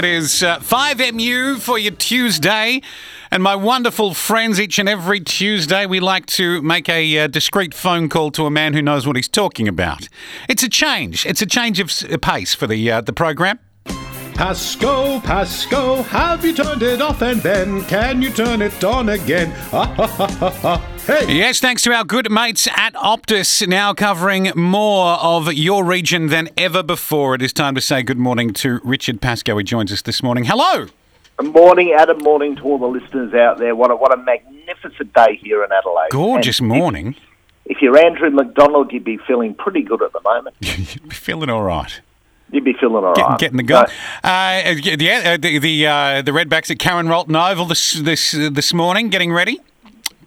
It is uh, 5MU for your Tuesday. And my wonderful friends, each and every Tuesday, we like to make a uh, discreet phone call to a man who knows what he's talking about. It's a change. It's a change of pace for the uh, the program. Pascoe, Pascoe, have you turned it off and then can you turn it on again? Ha ha ha ha ha. Hey! Yes, thanks to our good mates at Optus, now covering more of your region than ever before. It is time to say good morning to Richard Pascoe. He joins us this morning. Hello. Morning, Adam. Morning to all the listeners out there. What a, what a magnificent day here in Adelaide. Gorgeous And morning. If, if you're Andrew McDonald, you'd be feeling pretty good at the moment. you'd be feeling all right. You'd be feeling all right. Getting, getting the gun. So, Uh, yeah, uh, the the, uh, the Redbacks at Karen Rolton Oval this this uh, this morning, getting ready.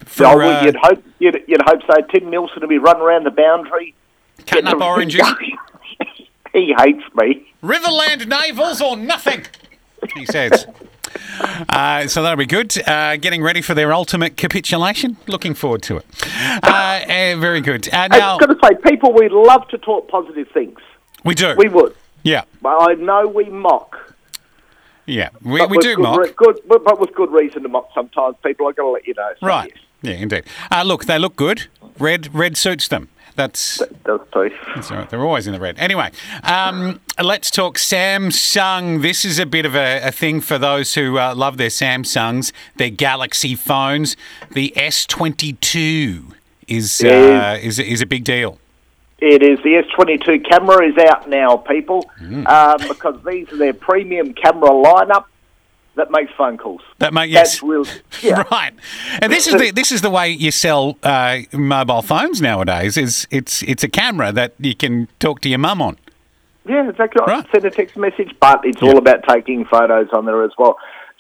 For, well, uh, you'd hope you'd, you'd hope so. Tim Nielsen will be running around the boundary, cutting up getting oranges. he hates me. Riverland navels or nothing, he says. Uh, so that'll be good. Uh, getting ready for their ultimate capitulation. Looking forward to it. Uh, eh, very good. Uh, now I've got to say, people, we love to talk positive things. we do. We would. Yeah, But I know we mock. yeah. We, but we do good mock. re- good, but, but with good reason to mock sometimes. People, I've got to let you know. So, right. yes, Yeah, indeed. Uh, look, they look good. Red red suits them. That's that's true. That's all right. They're always in the red. Anyway, um, let's talk Samsung. This is a bit of a, a thing for those who uh, love their Samsungs, their Galaxy phones. The S22 is uh, is is a big deal. It is. The S22 camera is out now, people, Mm. um, because these are their premium camera lineup that makes phone calls. That make yes. That's real. Yeah. Right, and this is the this is the way you sell uh, mobile phones nowadays. Is it's it's a camera that you can talk to your mum on. Yeah, exactly right. Send a text message, but it's Yeah. all about taking photos on there as well.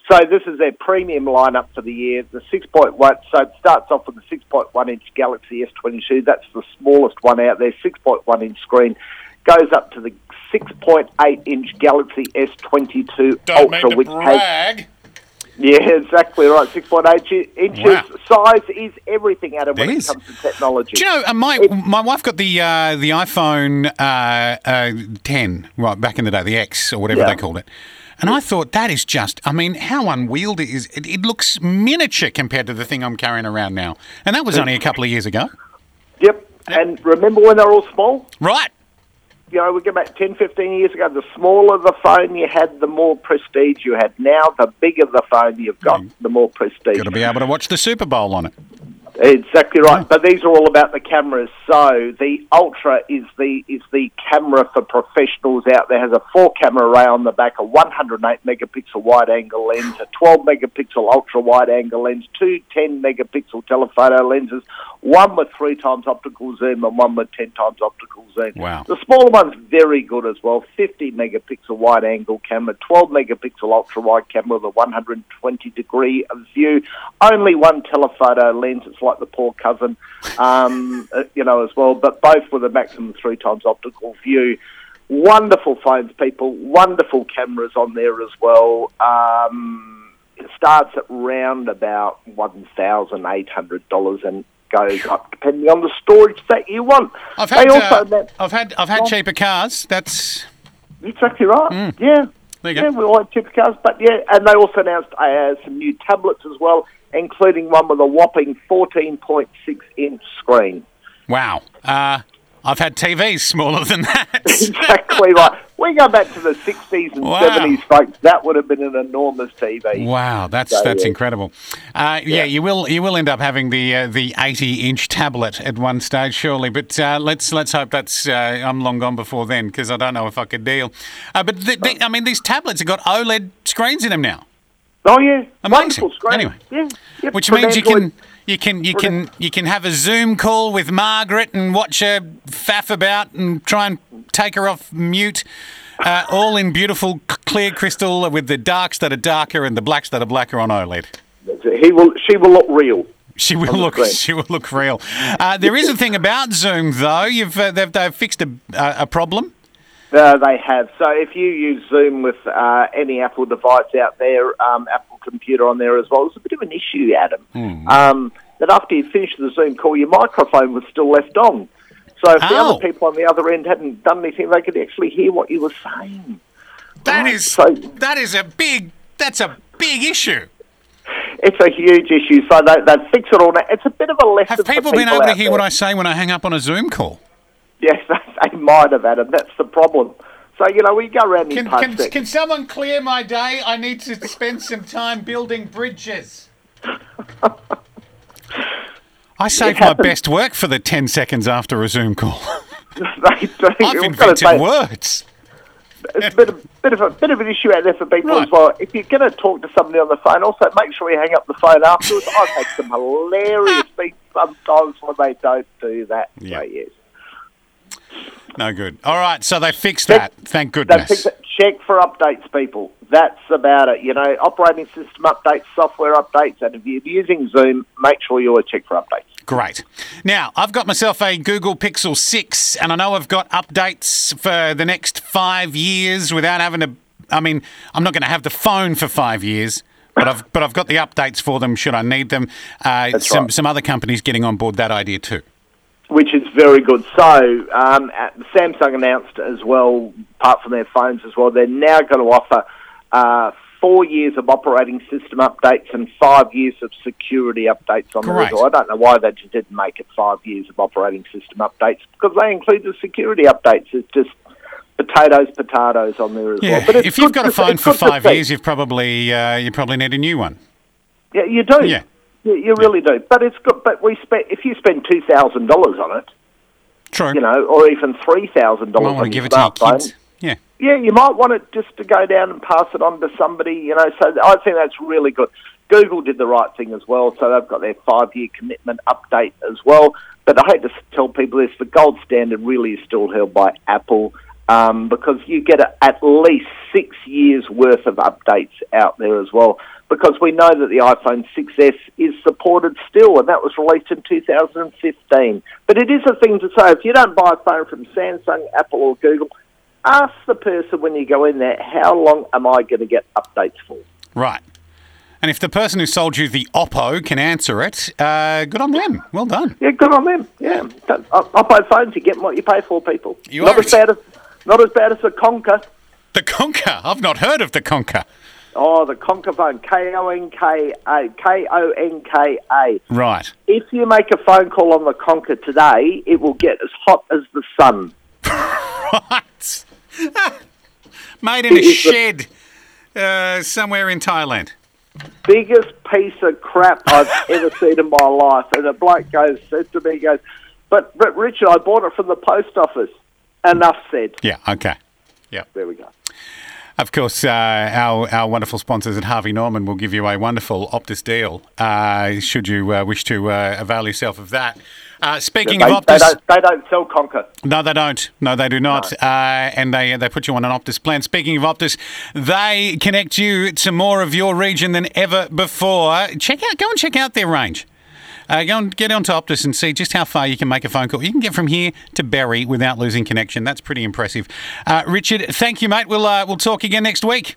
So this is their premium lineup for the year. The 6.1, so it starts off with the 6.1 inch Galaxy S22. That's the smallest one out there, 6.1 inch screen. Goes up to the 6.8 inch Galaxy S22 Ultra, which has Yeah, exactly right. 6.8 inches. Wow. Size is everything, Adam, when It it, comes to technology. Do you know, uh, my my wife got the uh, the iPhone uh, uh, 10 right back in the day, the X or whatever Yeah. they called it, and I thought that is just, I mean, how unwieldy is it? It looks miniature compared to the thing I'm carrying around now, and that was only a couple of years ago, Yep. And remember when they were all small? right? You know, we go back 10, 15 years ago. The smaller the phone you had, the more prestige you had. Now, the bigger the phone you've got, mm. the more prestige. Got to be able to watch the Super Bowl on it. Exactly right. But these are all about the cameras. So the Ultra is the is the camera for professionals out there. It Has a four camera array on the back, a 108 megapixel wide angle lens, a 12 megapixel ultra wide angle lens, two 10 megapixel telephoto lenses, one with three times optical zoom and one with 10 times optical zoom. Wow. The smaller one's very good as well. 50 megapixel wide angle camera, 12 megapixel ultra wide camera with a 120 degree view. Only one telephoto lens. It's like the poor cousin, um, uh, you know, as well. But both with a maximum three times optical view. Wonderful phones, people. Wonderful cameras on there as well. Um, it starts at round about one thousand eight hundred dollars and goes up depending on the storage that you want. I've They had also uh, I've had I've had cheaper cars. That's Exactly right. Yeah. There you go. Yeah, we like cheaper cars, but yeah, and they also announced uh, some new tablets as well, including one with a whopping 14.6 inch screen. wow. Uh, I've had TVs smaller than that. exactly right. We go back to the 60s and Wow. 70s, folks. That would have been an enormous TV. Wow, that's So, that's yeah. incredible. Uh, yeah. Yeah. you will you will end up having the uh, the eighty inch tablet at one stage, surely. But uh, let's let's hope that's uh, I'm long gone before then because I don't know if I could deal. Uh, but the, the, I mean, these tablets have got OLED screens in them now, Oh, yeah. Amazing. Wonderful screen. Anyway. Yeah. Yep, which means you can. You can you can you can have a Zoom call with Margaret and watch her faff about and try and take her off mute, uh, all in beautiful clear crystal with the darks that are darker and the blacks that are blacker on OLED. He will, she will look real. She will look. screen. She will look real. Uh, there is a thing about Zoom, though. You've uh, they've, they've fixed a, a problem. Uh, they have. So if you use Zoom with uh, any Apple device out there, um, Apple computer on there as well, it's a bit of an issue, Adam. Hmm. Um, that after you finish the Zoom call, your microphone was still left on. So if the Oh. other people on the other end hadn't done anything, they could actually hear what you were saying. That is So- that is a big that's a big issue. It's a huge issue. So they, they fix it all now. It's a bit of a lesson Have for people been able to hear there. what I say when I hang up on a Zoom call? Yes, they might have, Adam. That's the problem. So, you know, we go around in Can, can, can someone clear my day? I need to spend some time building bridges. I save my best work for the 10 seconds after a Zoom call. I've We've invented words. it's a bit of, bit of a bit of an issue out there for people Right. as well. If you're going to talk to somebody on the phone, also make sure you hang up the phone afterwards. I've had some hilarious things sometimes when they don't do that. Yeah. So, yes. No good. All right, so they fixed that. Thank goodness. Check for updates, people. That's about it. You know, operating system updates, software updates, and if you're using Zoom, make sure you always check for updates. Great. Now, I've got myself a Google Pixel 6, and I know I've got updates for the next five years without having to. I mean, I'm not going to have the phone for five years. But I've but I've got the updates for them should I need them. Uh, some right. some other companies getting on board that idea too. Which is very good. So um, Samsung announced as well, apart from their phones as well, they're now going to offer uh, four years of operating system updates and five years of security updates on Great. the result. I don't know why they just didn't make it five years of operating system updates because they include the security updates. It's just potatoes, potatoes on there as Yeah. well. But if you've got a phone for five years, you've probably uh, you probably need a new one. yeah, you do. Yeah. You, you really do. But it's good. But we spend if you spend two thousand dollars on it, True. you know, or even three thousand dollars might want to give it to your kids. Yeah. yeah, you might want it just to go down and pass it on to somebody, you know. So I think that's really good. Google did the right thing as well, so they've got their five-year commitment update as well. But I hate to tell people this: the gold standard really is still held by Apple um, because you get a, at least six years worth of updates out there as well. Because we know that the iPhone 6s is supported still, and that was released in 2015. But it is a thing to say: if you don't buy a phone from Samsung, Apple, or Google, ask the person when you go in there, how long am I going to get updates for? Right. And if the person who sold you the Oppo can answer it, uh, good on them. Well done. Yeah, good on them. Yeah, I phones. You get what you pay for, people. You not are as bad as not as bad as the Konka. The Konka. I've not heard of the Konka. Oh, the Konka phone. K O N K A. K O N K A. Right. If you make a phone call on the Konka today, it will get as hot as the sun. What? Made in a It is the- shed uh, somewhere in Thailand. Biggest piece of crap I've ever seen in my life. And a bloke goes said to me, he goes, but but Richard, I bought it from the post office. Enough said. Yeah. Okay. Yeah. There we go. Of course, uh, our our wonderful sponsors at Harvey Norman will give you a wonderful Optus deal. Uh, should you uh, wish to uh, avail yourself of that. Uh, speaking They, of they Optus, don't they don't sell Konka. no, they don't. No, they do not. Uh, and they they put you on an Optus plan. Speaking of Optus, they connect you to more of your region than ever before. Check out, go and check out their range. Uh, go and get onto Optus and see just how far you can make a phone call. You can get from here to Berri without losing connection. That's pretty impressive. Uh, Richard, thank you, mate. We'll uh, we'll talk again next week.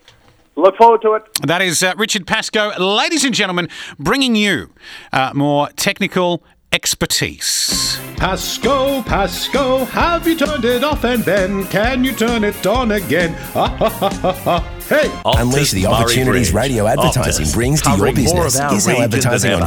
Look forward to it. That is uh, Richard Pascoe, ladies and gentlemen, bringing you uh, more technical expertise. Pascoe, Pascoe, have you turned it off and then can you turn it on again? Ha ha ha ha ha. Hey! Unleash the opportunities Bridge. radio advertising Optus, brings to your covering more business. of our Is our advertising on ever.